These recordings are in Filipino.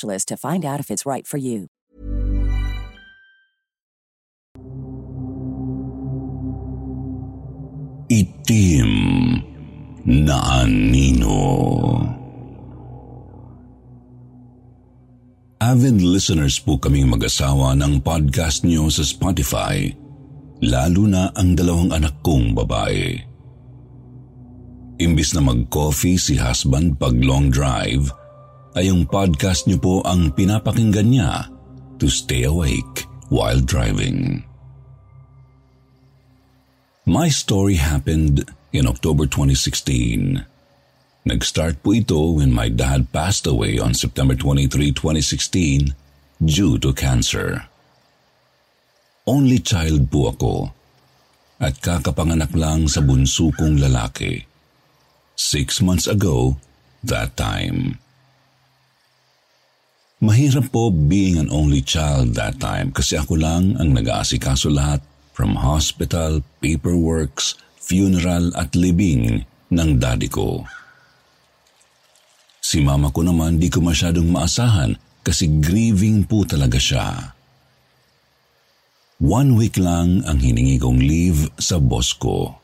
to find out if it's right for you. Itim na anino. Avid listeners po kaming mag-asawa ng podcast niyo sa Spotify, lalo na ang dalawang anak kong babae. Imbis na mag-coffee si husband pag long drive, ay yung podcast niyo po ang pinapakinggan niya to stay awake while driving. My story happened in October 2016. Nag-start po ito when my dad passed away on September 23, 2016 due to cancer. Only child po ako at kakapanganak lang sa bunso kong lalaki. Six months ago, that time. Mahirap po being an only child that time kasi ako lang ang nag-aasikaso lahat from hospital, paperworks, funeral at libing ng daddy ko. Si mama ko naman di ko masyadong maasahan kasi grieving po talaga siya. One week lang ang hiningi kong leave sa boss ko.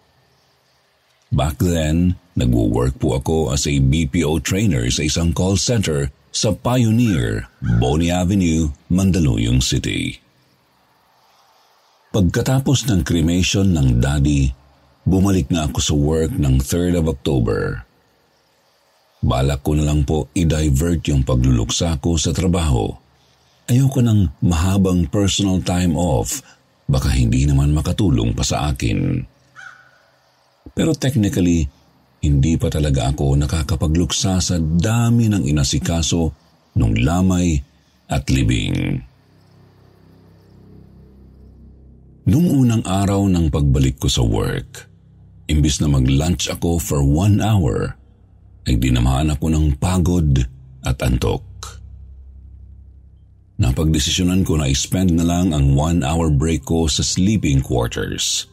Back then, nagwo-work po ako as a BPO trainer sa isang call center sa Pioneer, Bonnie Avenue, Mandaluyong City. Pagkatapos ng cremation ng daddy, bumalik na ako sa work ng 3rd of October. Balak ko na lang po i-divert yung pagluluksa ko sa trabaho. Ayoko ng mahabang personal time off, baka hindi naman makatulong pa sa akin. Pero technically, hindi pa talaga ako nakakapagluksa sa dami ng inasikaso nung lamay at libing. Nung unang araw ng pagbalik ko sa work, imbis na mag-lunch ako for one hour, ay dinamaan ako ng pagod at antok. Napagdesisyonan ko na i-spend na lang ang one hour break ko sa sleeping quarters.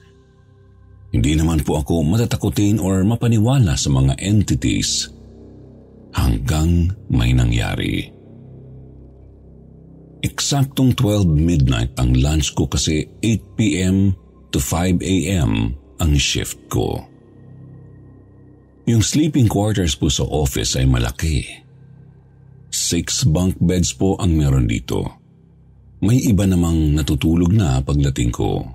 Hindi naman po ako matatakutin or mapaniwala sa mga entities hanggang may nangyari. Eksaktong 12 midnight ang lunch ko kasi 8pm to 5am ang shift ko. Yung sleeping quarters po sa office ay malaki. Six bunk beds po ang meron dito. May iba namang natutulog na pagdating ko.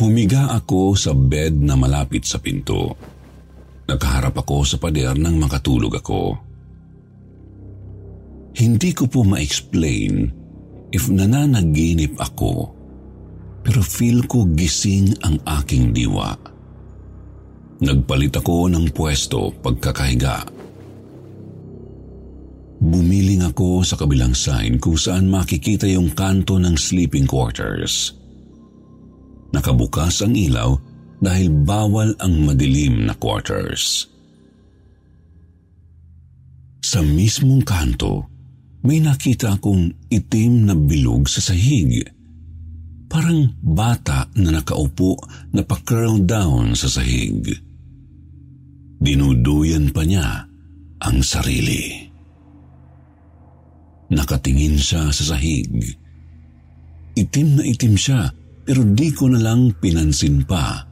Humiga ako sa bed na malapit sa pinto. Nakaharap ako sa pader nang makatulog ako. Hindi ko po ma-explain if nananaginip ako, pero feel ko gising ang aking diwa. Nagpalit ako ng pwesto pagkakahiga. Bumiling ako sa kabilang side kung saan makikita yung kanto ng sleeping quarters. Nakabukas ang ilaw dahil bawal ang madilim na quarters. Sa mismong kanto, may nakita akong itim na bilog sa sahig. Parang bata na nakaupo na pa-curl down sa sahig. Dinuduyan pa niya ang sarili. Nakatingin siya sa sahig. Itim na itim siya pero di ko na lang pinansin pa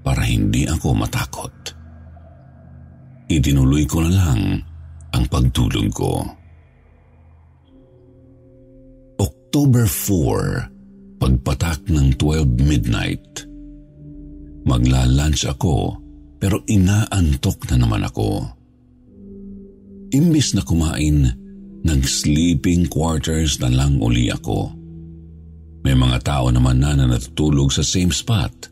para hindi ako matakot. Itinuloy ko na lang ang pagtulog ko. October 4, pagpatak ng 12 midnight. Magla-lunch ako pero inaantok na naman ako. Imbis na kumain, nag-sleeping quarters na lang uli ako. May mga tao naman na na natutulog sa same spot.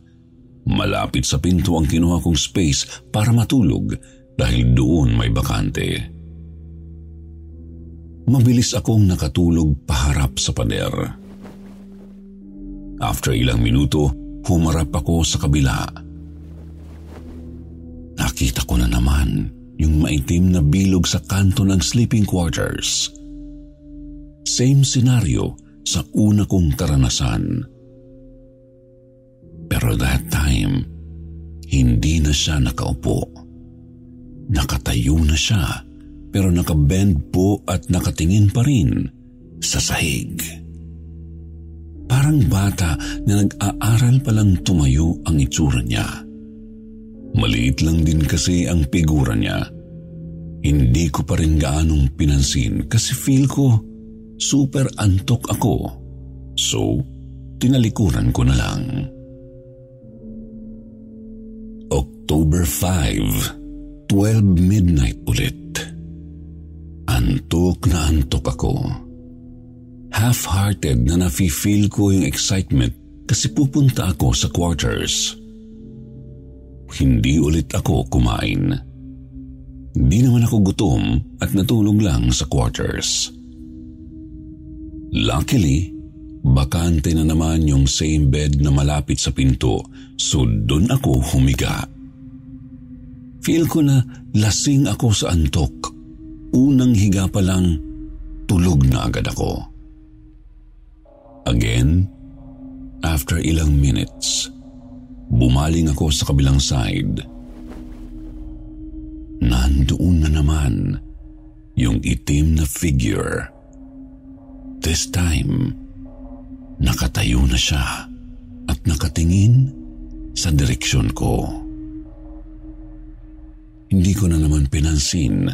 Malapit sa pinto ang kinuha kong space para matulog dahil doon may bakante. Mabilis akong nakatulog paharap sa pader. After ilang minuto, humarap ako sa kabila. Nakita ko na naman yung maitim na bilog sa kanto ng sleeping quarters. Same scenario sa una kong karanasan. Pero that time, hindi na siya nakaupo. Nakatayo na siya pero nakabend po at nakatingin pa rin sa sahig. Parang bata na nag-aaral pa lang tumayo ang itsura niya. Maliit lang din kasi ang figura niya. Hindi ko pa rin gaanong pinansin kasi feel ko super antok ako. So, tinalikuran ko na lang. October 5, 12 midnight ulit. Antok na antok ako. Half-hearted na nafe-feel ko yung excitement kasi pupunta ako sa quarters. Hindi ulit ako kumain. Di naman ako gutom at natulog lang sa quarters. Luckily, bakante na naman yung same bed na malapit sa pinto so doon ako humiga. Feel ko na lasing ako sa antok unang higa pa lang, tulog na agad ako. Again, after ilang minutes, bumaling ako sa kabilang side. Nandoon na naman yung itim na figure. This time, nakatayo na siya at nakatingin sa direksyon ko. Hindi ko na naman pinansin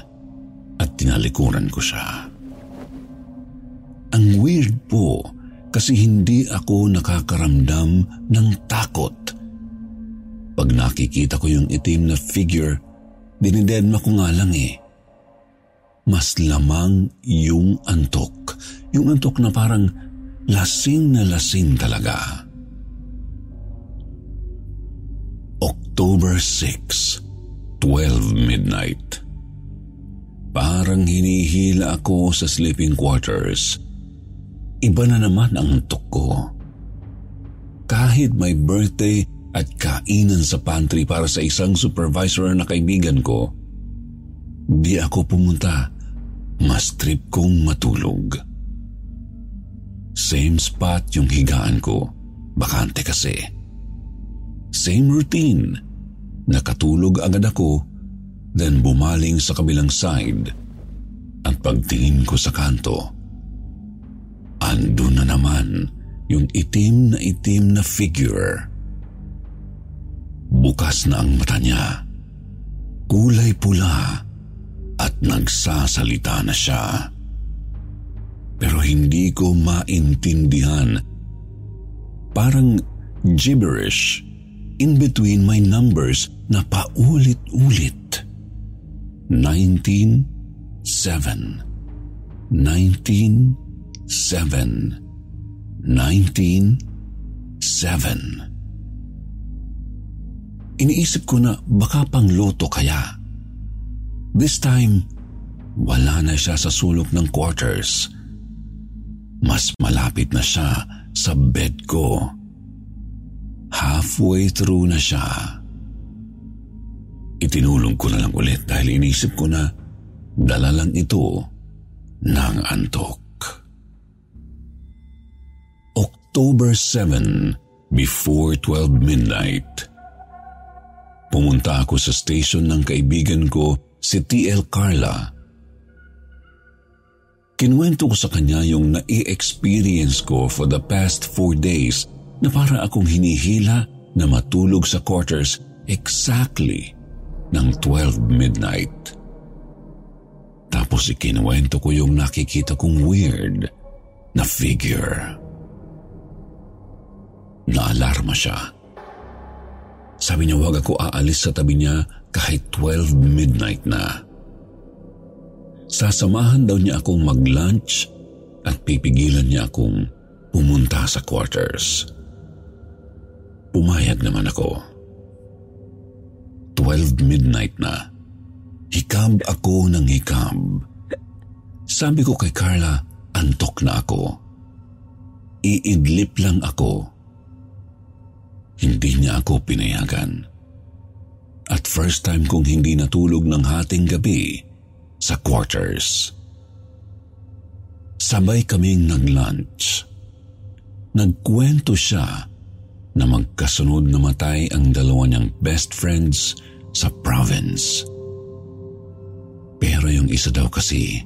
at tinalikuran ko siya. Ang weird po kasi hindi ako nakakaramdam ng takot. Pag nakikita ko yung itim na figure, dinidedma ko nga lang eh. Mas lamang yung antok. Yung antok na parang lasing na lasing talaga. October 6, 12 midnight. Parang hinihila ako sa sleeping quarters. Iba na naman ang antok ko. Kahit may birthday at kainan sa pantry para sa isang supervisor na kaibigan ko, di ako pumunta. Mas trip kong matulog. Same spot yung higaan ko. Bakante kasi. Same routine. Nakatulog agad ako Then bumaling sa kabilang side at pagtingin ko sa kanto, ando na naman yung itim na itim na figure. Bukas na ang mata niya. Kulay pula at nagsasalita na siya. Pero hindi ko maintindihan. Parang gibberish in between my numbers na paulit-ulit. 19, 7, 19, 7, 19, 7. Iniisip ko na baka pang loto kaya. This time, wala na siya sa sulok ng quarters. Mas malapit na siya sa bed ko. Halfway through na siya. Itinulong ko na lang ulit dahil inisip ko na dala lang ito ng antok. October 7, before 12 midnight. Pumunta ako sa station ng kaibigan ko, si T.L. Carla. Kinuwento ko sa kanya yung nai-experience ko for the past four days na para akong hinihila na matulog sa quarters exactly ng 12 midnight. Tapos ikinuwento ko yung nakikita kong weird na figure. Naalarma siya. Sabi niya huwag ako aalis sa tabi niya kahit 12 midnight na. Sasamahan daw niya akong mag-lunch at pipigilan niya akong pumunta sa quarters. Pumayag naman ako. 12 midnight na. Hikab ako ng hikab. Sabi ko kay Carla, antok na ako. Iidlip lang ako. Hindi niya ako pinayagan. At first time kong hindi natulog ng hating gabi sa quarters. Sabay kaming nag-lunch. Nagkwento siya na magkasunod na matay ang dalawa niyang best friends sa province. Pero yung isa daw kasi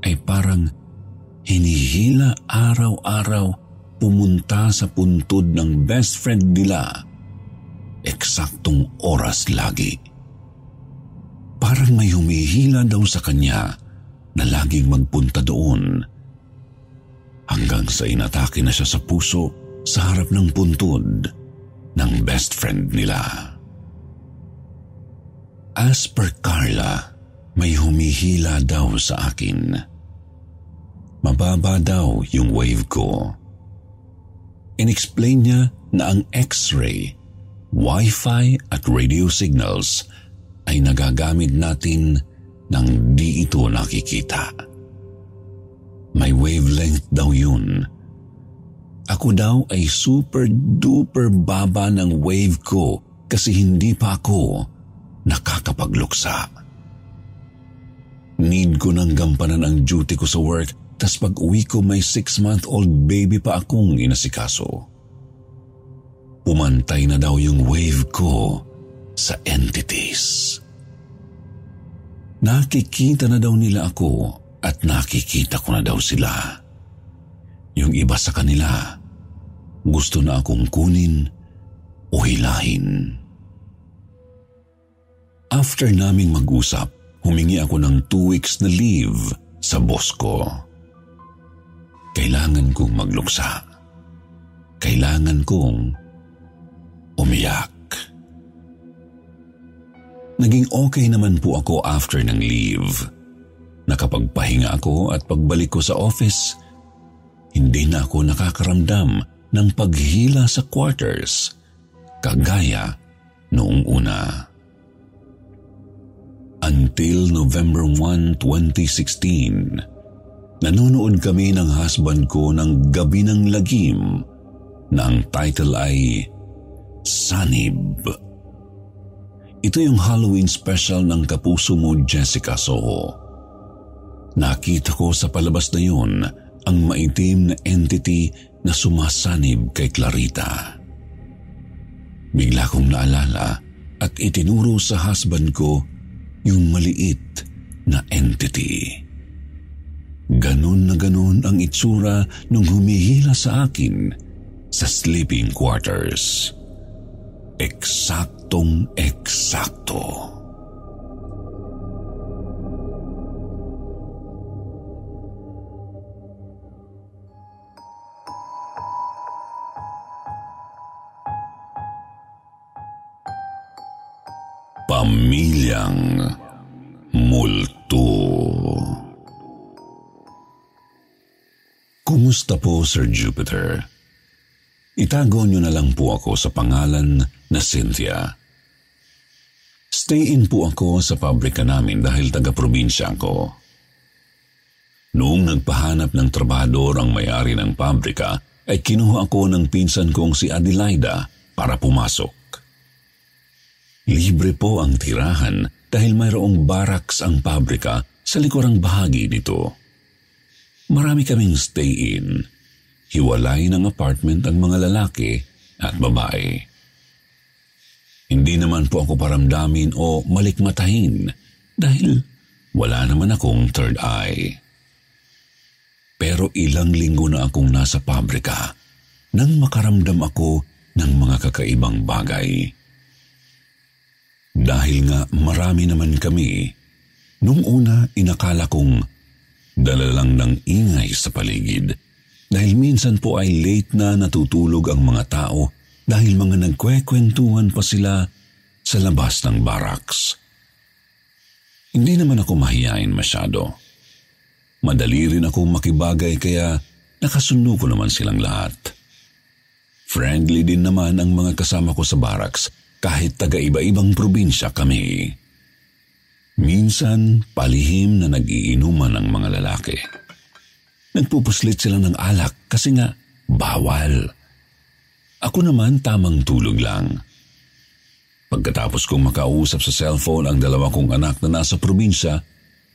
ay parang hinihila araw-araw pumunta sa puntod ng best friend nila eksaktong oras lagi. Parang may humihila daw sa kanya na laging magpunta doon hanggang sa inatake na siya sa puso sa harap ng puntod ng best friend nila. As per Carla, may humihila daw sa akin. Mababa daw yung wave ko. Inexplain niya na ang x-ray, wifi at radio signals ay nagagamit natin nang di ito nakikita. May wavelength daw yun ako daw ay super duper baba ng wave ko kasi hindi pa ako nakakapagluksa. Need ko nang gampanan ang duty ko sa work tas pag uwi ko may six-month-old baby pa akong inasikaso. Pumantay na daw yung wave ko sa entities. Nakikita na daw nila ako at nakikita ko na daw sila. Yung iba sa kanila, gusto na akong kunin o hilahin. After naming mag-usap, humingi ako ng two weeks na leave sa boss ko. Kailangan kong magluksa. Kailangan kong umiyak. Naging okay naman po ako after ng leave. Nakapagpahinga ako at pagbalik ko sa office, hindi na ako nakakaramdam ng paghila sa quarters, kagaya noong una. Until November 1, 2016, nanonood kami ng husband ko ng Gabi ng Lagim na ang title ay Sanib. Ito yung Halloween special ng Kapuso Mo Jessica Soho. Nakita ko sa palabas na yun ang maitim na entity na sumasanib kay Clarita. Bigla kong naalala at itinuro sa husband ko yung maliit na entity. Ganon na ganon ang itsura nung humihila sa akin sa sleeping quarters. Eksaktong eksakto. Pamilyang Multo Kumusta po, Sir Jupiter? Itago niyo na lang po ako sa pangalan na Cynthia. Stay in po ako sa pabrika namin dahil taga-probinsya ako. Noong nagpahanap ng trabador ang may-ari ng pabrika, ay kinuha ako ng pinsan kong si Adelaida para pumasok. Libre po ang tirahan dahil mayroong barracks ang pabrika sa likurang bahagi nito. Marami kaming stay-in. Hiwalay ng apartment ang mga lalaki at babae. Hindi naman po ako paramdamin o malikmatahin dahil wala naman akong third eye. Pero ilang linggo na akong nasa pabrika nang makaramdam ako ng mga kakaibang bagay. Dahil nga marami naman kami, nung una inakala kong dala lang ng ingay sa paligid. minsan po ay late na natutulog ang mga tao dahil mga nagkwekwentuhan pa sila sa labas ng barracks. Hindi naman ako mahiyain masyado. Madali rin akong makibagay kaya nakasundo ko naman silang lahat. Friendly din naman ang mga kasama ko sa barracks kahit taga-iba-ibang probinsya kami. Minsan, palihim na nagiinuman ang mga lalaki. Nagpupuslit sila ng alak kasi nga bawal. Ako naman tamang tulog lang. Pagkatapos kong makausap sa cellphone ang dalawa kong anak na nasa probinsya,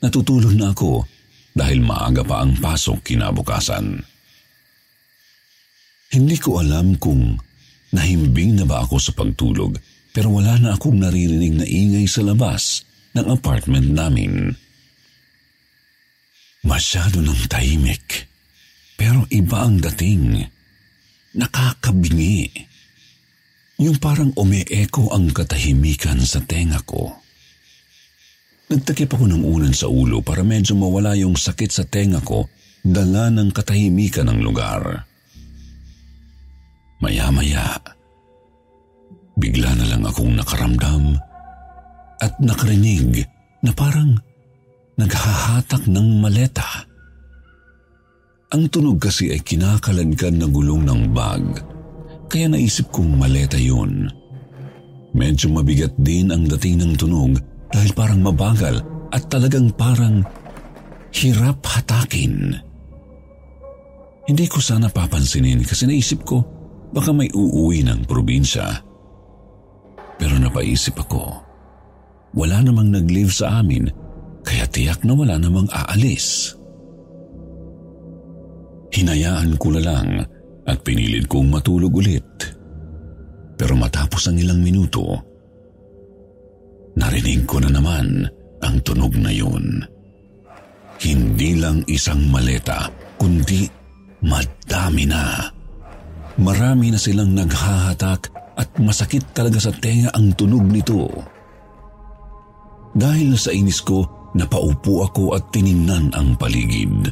natutulog na ako dahil maaga pa ang pasok kinabukasan. Hindi ko alam kung nahimbing na ba ako sa pagtulog pero wala na akong naririnig na ingay sa labas ng apartment namin. Masyado ng tahimik pero iba ang dating. Nakakabingi. Yung parang umi-echo ang katahimikan sa tenga ko. Nagtakip ako ng unan sa ulo para medyo mawala yung sakit sa tenga ko dala ng katahimikan ng lugar. Maya-maya, bigla na lang akong nakaramdam at nakarinig na parang naghahatak ng maleta. Ang tunog kasi ay kinakaladkad na gulong ng bag kaya naisip kong maleta yun. Medyo mabigat din ang dating ng tunog dahil parang mabagal at talagang parang hirap hatakin. Hindi ko sana papansinin kasi naisip ko baka may uuwi ng probinsya. Pero napaisip ako, wala namang nag-live sa amin kaya tiyak na wala namang aalis. Hinayaan ko na lang at pinilit kong matulog ulit. Pero matapos ang ilang minuto, narinig ko na naman ang tunog na yun. Hindi lang isang maleta, kundi madami na. Marami na silang naghahatak at masakit talaga sa tenga ang tunog nito. Dahil sa inis ko, napaupo ako at tiningnan ang paligid.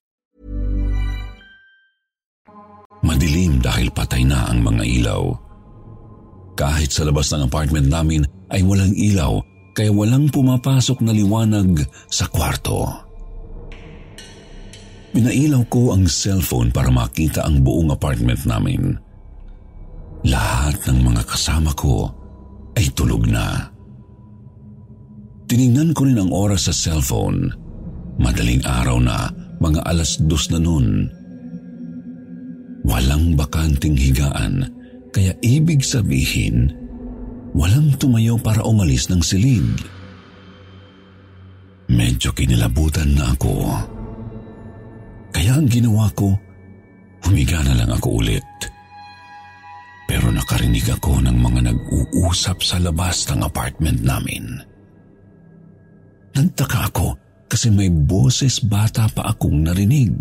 Madilim dahil patay na ang mga ilaw. Kahit sa labas ng apartment namin ay walang ilaw, kaya walang pumapasok na liwanag sa kwarto. Pinailaw ko ang cellphone para makita ang buong apartment namin. Lahat ng mga kasama ko ay tulog na. Tiningnan ko rin ang oras sa cellphone. Madaling araw na, mga alas dos na noon. Walang bakanting higaan, kaya ibig sabihin, walang tumayo para umalis ng silid. Medyo kinilabutan na ako. Kaya ang ginawa ko, humiga na lang ako ulit. Pero nakarinig ako ng mga nag-uusap sa labas ng apartment namin. Nagtaka ako kasi may boses bata pa akong narinig.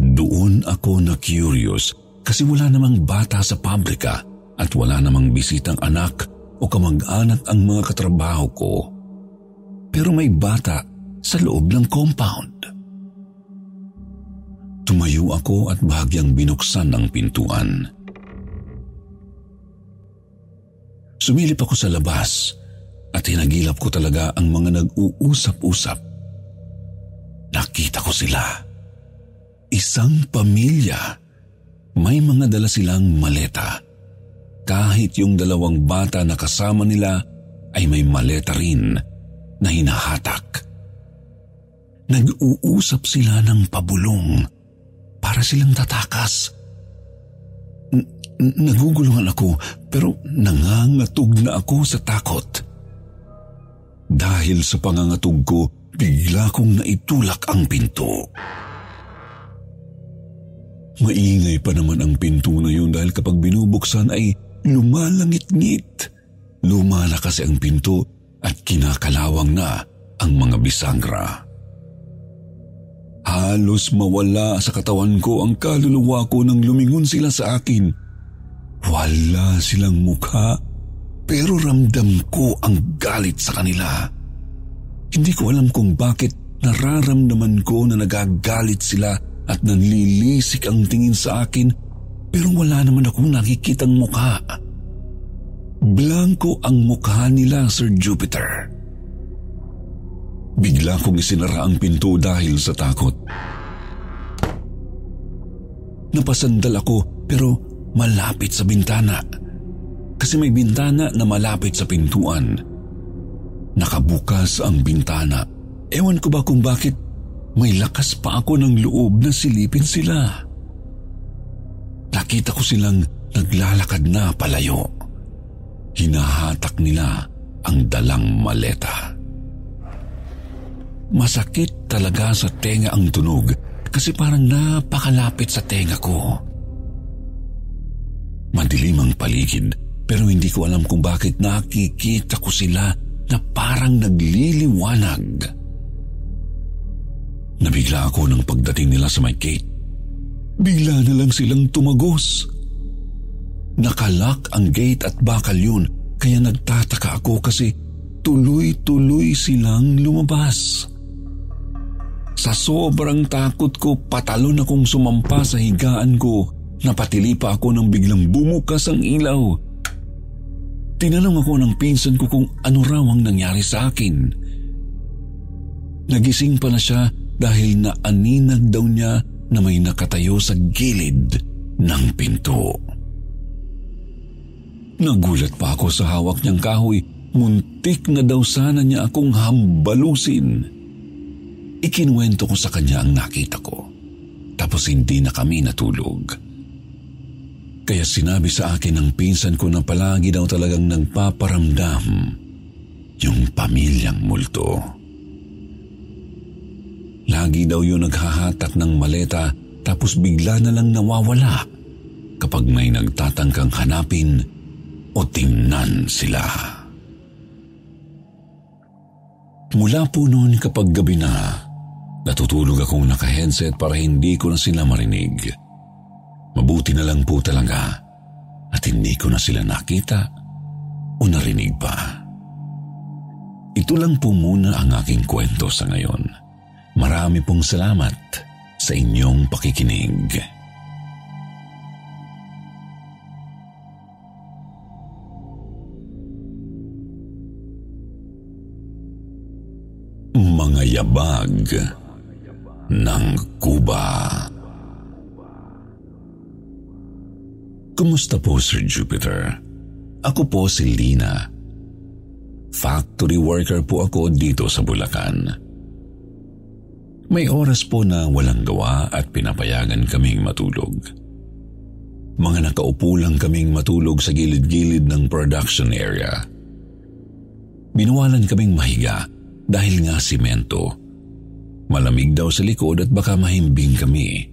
Doon ako na curious kasi wala namang bata sa pabrika at wala namang bisitang anak o kamag-anak ang mga katrabaho ko. Pero may bata sa loob ng compound. Tumayo ako at bahagyang binuksan ang pintuan. Sumilip ako sa labas at hinagilap ko talaga ang mga nag-uusap-usap. Nakita ko sila. Isang pamilya. May mga dala silang maleta. Kahit yung dalawang bata na kasama nila ay may maleta rin na hinahatak. Nag-uusap sila ng pabulong para silang tatakas. N- nagugulungan ako pero nangangatog na ako sa takot. Dahil sa pangangatog ko, bigla kong naitulak ang pinto. Maingay pa naman ang pinto na yun dahil kapag binubuksan ay lumalangit-ngit. Lumala kasi ang pinto at kinakalawang na ang mga bisangra. Halos mawala sa katawan ko ang kaluluwa ko nang lumingon sila sa akin. Wala silang mukha pero ramdam ko ang galit sa kanila. Hindi ko alam kung bakit nararamdaman ko na nagagalit sila at nanlilisik ang tingin sa akin pero wala naman akong nakikitang mukha. Blanco ang mukha nila, Sir Jupiter. Bigla kong isinara ang pinto dahil sa takot. Napasandal ako pero malapit sa bintana kasi may bintana na malapit sa pintuan. Nakabukas ang bintana. Ewan ko ba kung bakit may lakas pa ako ng loob na silipin sila. Nakita ko silang naglalakad na palayo. Hinahatak nila ang dalang maleta. Masakit talaga sa tenga ang tunog kasi parang napakalapit sa tenga ko. Madilim ang paligid pero hindi ko alam kung bakit nakikita ko sila na parang nagliliwanag. Nabigla ako ng pagdating nila sa may gate. Bigla na lang silang tumagos. Nakalak ang gate at bakal yun kaya nagtataka ako kasi tuloy-tuloy silang lumabas. Sa sobrang takot ko, patalon akong sumampa sa higaan ko. Napatili pa ako nang biglang bumukas ang ilaw. Tinanong ako ng pinsan ko kung ano raw ang nangyari sa akin. Nagising pala siya dahil naaninag daw niya na may nakatayo sa gilid ng pinto. Nagulat pa ako sa hawak niyang kahoy. Muntik na daw sana niya akong hambalusin. Ikinuwento ko sa kanya ang nakita ko. Tapos hindi na kami natulog. Kaya sinabi sa akin ng pinsan ko na palagi daw talagang nagpaparamdam yung pamilyang multo. Lagi daw yun naghahatak ng maleta tapos bigla na lang nawawala kapag may nagtatangkang hanapin o tingnan sila. Mula po noon kapag gabi na, natutulog akong naka-headset para hindi ko na sila marinig. Mabuti na lang po talaga at hindi ko na sila nakita o narinig pa. Ito lang po muna ang aking kwento sa ngayon. Marami pong salamat sa inyong pakikinig. Mga yabag ng Kuba. Kumusta po, Sir Jupiter? Ako po si Lina. Factory worker po ako dito sa Bulacan. May oras po na walang gawa at pinapayagan kaming matulog. Mga nakaupo lang kaming matulog sa gilid-gilid ng production area. Binuwalan kaming mahiga dahil nga simento. Malamig daw sa likod at baka mahimbing kami.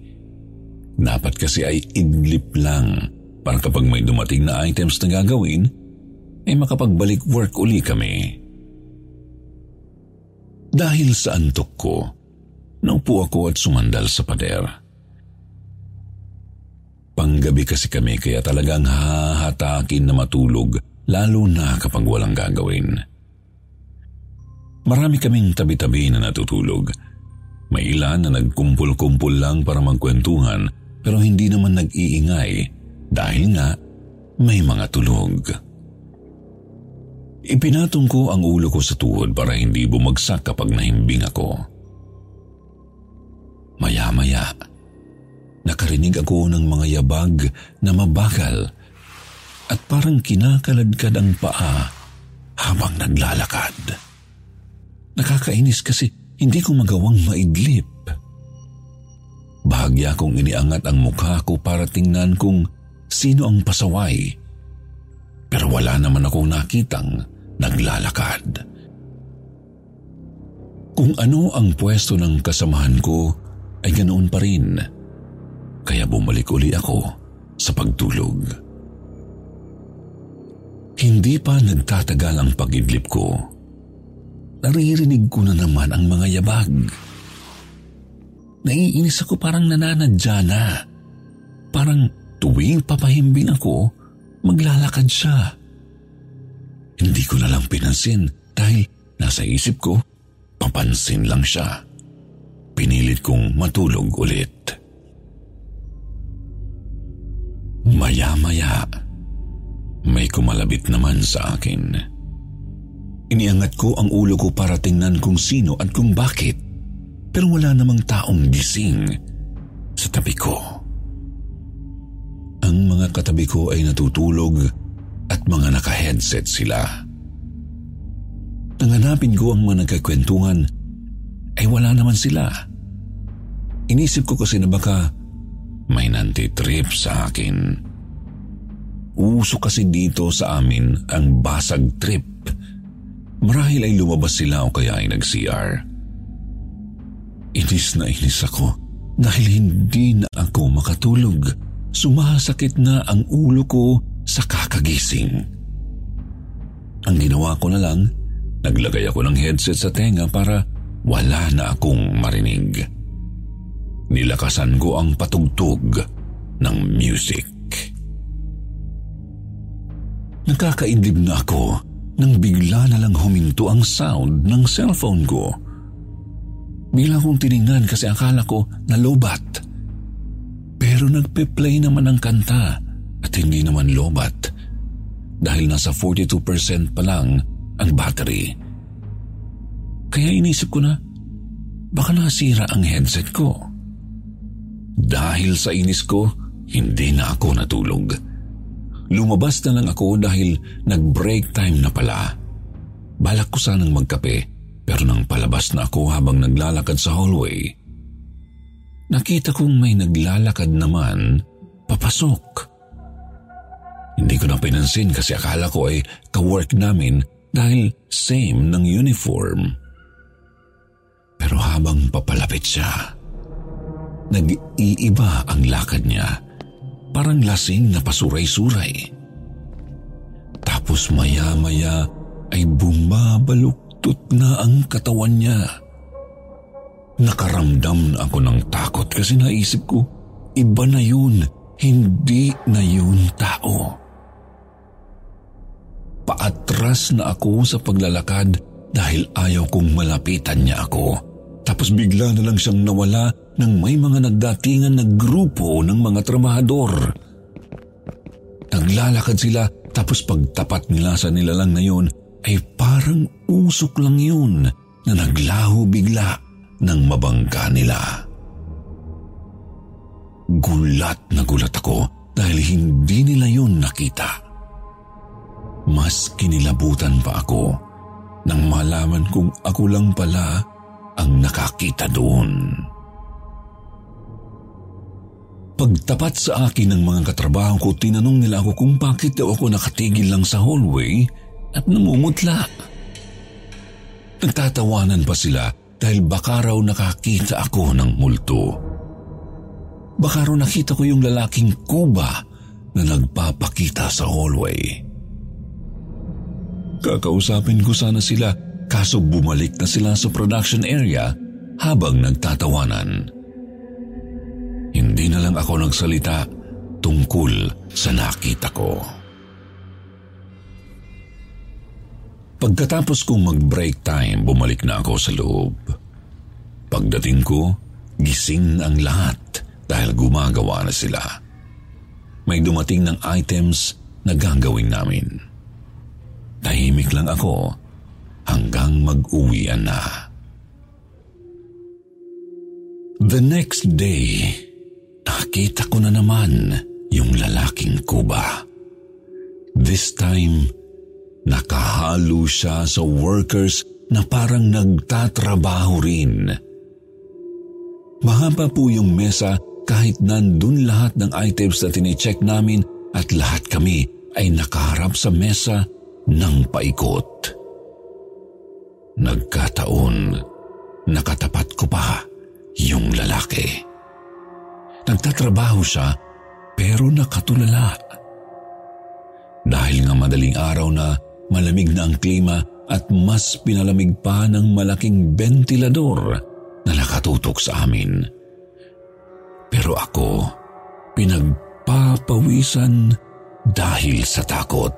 Dapat kasi ay idlip lang para kapag may dumating na items na gagawin, ay makapagbalik work uli kami. Dahil sa antok ko, naupo ako at sumandal sa pader. Panggabi kasi kami kaya talagang hahatakin na matulog lalo na kapag walang gagawin. Marami kaming tabi-tabi na natutulog. May ilan na nagkumpul-kumpul lang para magkwentuhan pero hindi naman nag-iingay dahil nga may mga tulog. Ipinatong ko ang ulo ko sa tuhod para hindi bumagsak kapag nahimbing ako. Maya-maya, nakarinig ako ng mga yabag na mabagal at parang kinakaladkad ang paa habang naglalakad. Nakakainis kasi hindi ko magawang maidlip. Bahagya kong iniangat ang mukha ko para tingnan kung sino ang pasaway. Pero wala naman akong nakitang naglalakad. Kung ano ang pwesto ng kasamahan ko ay ganoon pa rin. Kaya bumalik uli ako sa pagtulog. Hindi pa nagtatagal ang pagidlip ko. Naririnig ko na naman ang mga yabag. Naiinis ako parang nananadya na. Parang tuwing papahimbing ako, maglalakad siya. Hindi ko na lang pinansin dahil nasa isip ko, papansin lang siya. Pinilit kong matulog ulit. Maya-maya, may kumalabit naman sa akin. Iniangat ko ang ulo ko para tingnan kung sino at kung bakit. Pero wala namang taong gising sa tabi ko. Ang mga katabi ko ay natutulog at mga naka-headset sila. Nang hanapin ko ang mga nagkakwentuhan, ay wala naman sila. Inisip ko kasi na baka may nantitrip sa akin. Uso kasi dito sa amin ang basag trip. Marahil ay lumabas sila o kaya ay nag-CR. Inis na inis ako dahil hindi na ako makatulog. Sumasakit na ang ulo ko sa kakagising. Ang ginawa ko na lang, naglagay ako ng headset sa tenga para wala na akong marinig. Nilakasan ko ang patugtog ng music. Nakakaindib na ako nang bigla na lang huminto ang sound ng cellphone ko. Bigla kong tiningnan kasi akala ko na lobat. Pero nagpe-play naman ang kanta at hindi naman lobat dahil nasa 42% pa lang ang battery. Kaya inisip ko na baka nasira ang headset ko. Dahil sa inis ko, hindi na ako natulog. Lumabas na lang ako dahil nag-break time na pala. Balak ko sanang magkape pero nang palabas na ako habang naglalakad sa hallway, nakita kong may naglalakad naman papasok. Hindi ko na pinansin kasi akala ko ay ka-work namin dahil same ng uniform. Pero habang papalapit siya, nag-iiba ang lakad niya. Parang lasing na pasuray-suray. Tapos maya-maya ay bumabaluktot na ang katawan niya. Nakaramdam na ako ng takot kasi naisip ko, iba na yun, hindi na yun tao. Paatras na ako sa paglalakad dahil ayaw kong malapitan niya ako. Tapos bigla na lang siyang nawala nang may mga nagdatingan na grupo ng mga trabahador. Naglalakad sila tapos pagtapat nila sa nilalang na yun ay parang usok lang yun na naglaho bigla ng mabangka nila. Gulat na gulat ako dahil hindi nila yun nakita. Mas kinilabutan pa ako nang malaman kong ako lang pala ang nakakita doon. Pagtapat sa akin ng mga katrabaho ko, tinanong nila ako kung bakit daw ako nakatigil lang sa hallway at namumutla. Nagtatawanan pa sila dahil baka raw nakakita ako ng multo. Baka raw nakita ko yung lalaking kuba na nagpapakita sa hallway. Kakausapin ko sana sila kaso bumalik na sila sa production area habang nagtatawanan. Hindi na lang ako nagsalita tungkol sa nakita ko. Pagkatapos kong mag-break time, bumalik na ako sa loob. Pagdating ko, gising ang lahat dahil gumagawa na sila. May dumating ng items na gagawin namin. Tahimik lang ako hanggang mag-uwian na. The next day, nakita ko na naman yung lalaking kuba. This time, nakahalo siya sa workers na parang nagtatrabaho rin. Mahaba po yung mesa kahit nandun lahat ng items na tinicheck namin at lahat kami ay nakaharap sa mesa ng paikot. Nagkataon, nakatapat ko pa yung lalaki. Nagtatrabaho siya pero nakatulala. Dahil nga madaling araw na malamig na ang klima at mas pinalamig pa ng malaking ventilador na nakatutok sa amin. Pero ako, pinagpapawisan dahil sa takot.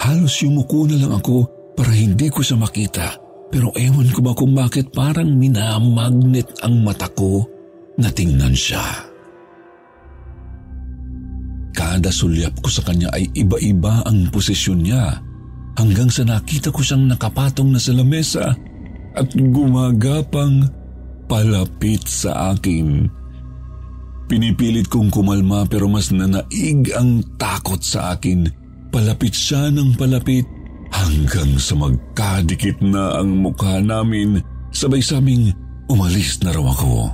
Halos yumuko na lang ako para hindi ko siya makita pero ewan ko ba kung bakit parang minamagnet ang mata ko na tingnan siya. Kada sulyap ko sa kanya ay iba-iba ang posisyon niya hanggang sa nakita ko siyang nakapatong na sa lamesa at gumagapang palapit sa akin. Pinipilit kong kumalma pero mas nanaig ang takot sa akin. Palapit siya ng palapit hanggang sa magkadikit na ang mukha namin sabay saming umalis na raw ako.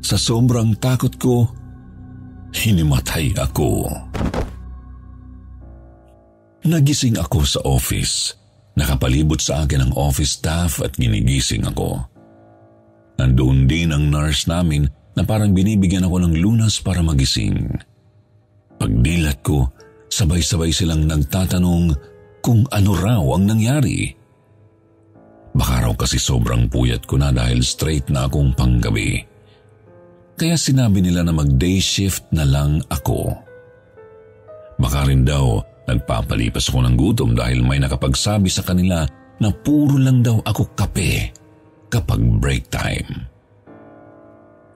Sa sobrang takot ko, hinimatay ako. Nagising ako sa office. Nakapalibot sa akin ang office staff at ginigising ako. Nandoon din ang nurse namin na parang binibigyan ako ng lunas para magising. Pagdilat ko, sabay-sabay silang nagtatanong kung ano raw ang nangyari. Baka raw kasi sobrang puyat ko na dahil straight na akong panggabi. Kaya sinabi nila na mag-day shift na lang ako. Baka rin daw nagpapalipas ako ng gutom dahil may nakapagsabi sa kanila na puro lang daw ako kape kapag break time.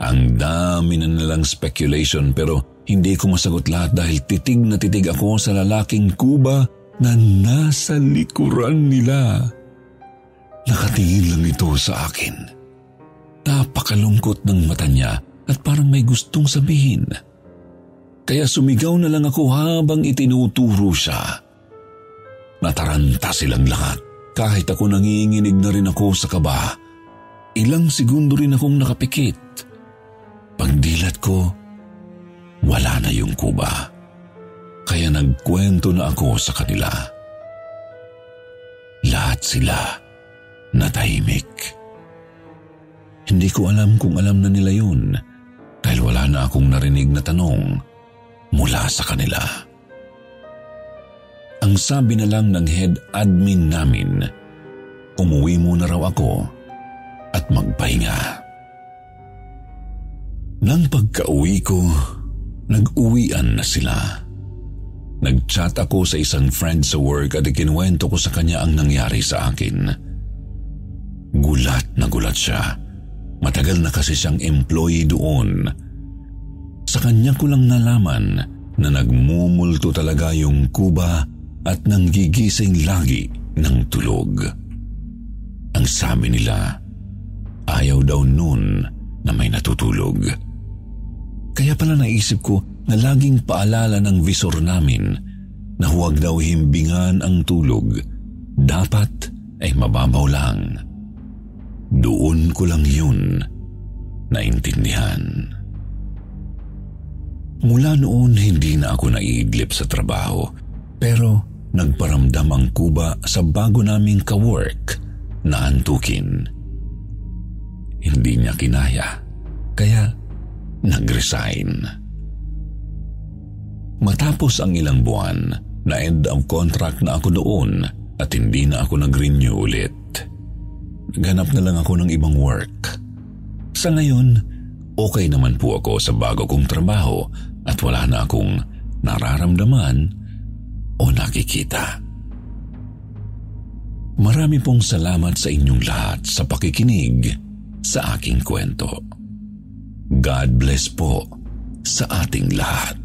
Ang dami na nilang speculation pero hindi ko masagot lahat dahil titig na titig ako sa lalaking kuba na nasa likuran nila. Nakatingin lang ito sa akin. Napakalungkot ng mata niya at parang may gustong sabihin. Kaya sumigaw na lang ako habang itinuturo siya. Nataranta silang lahat. Kahit ako nanginginig na rin ako sa kaba, ilang segundo rin akong nakapikit. Pagdilat ko, wala na yung kuba kaya nagkwento na ako sa kanila. Lahat sila natahimik. Hindi ko alam kung alam na nila yun dahil wala na akong narinig na tanong mula sa kanila. Ang sabi na lang ng head admin namin, umuwi muna raw ako at magpahinga. Nang pagka-uwi ko, nag-uwian na sila. Nag-chat ako sa isang friend sa work at ikinuwento ko sa kanya ang nangyari sa akin. Gulat na gulat siya. Matagal na kasi siyang employee doon. Sa kanya ko lang nalaman na nagmumulto talaga yung kuba at nanggigising lagi ng tulog. Ang sabi nila, ayaw daw noon na may natutulog. Kaya pala naisip ko na laging paalala ng visor namin na huwag daw himbingan ang tulog. Dapat ay mababaw lang. Doon ko lang yun naintindihan. Mula noon hindi na ako naiidlip sa trabaho pero nagparamdam ang kuba sa bago naming ka-work na antukin. Hindi niya kinaya kaya nag-resign. Matapos ang ilang buwan, na-end of contract na ako noon at hindi na ako nag-renew ulit. Ganap na lang ako ng ibang work. Sa ngayon, okay naman po ako sa bago kong trabaho at wala na akong nararamdaman o nakikita. Marami pong salamat sa inyong lahat sa pakikinig sa aking kwento. God bless po sa ating lahat.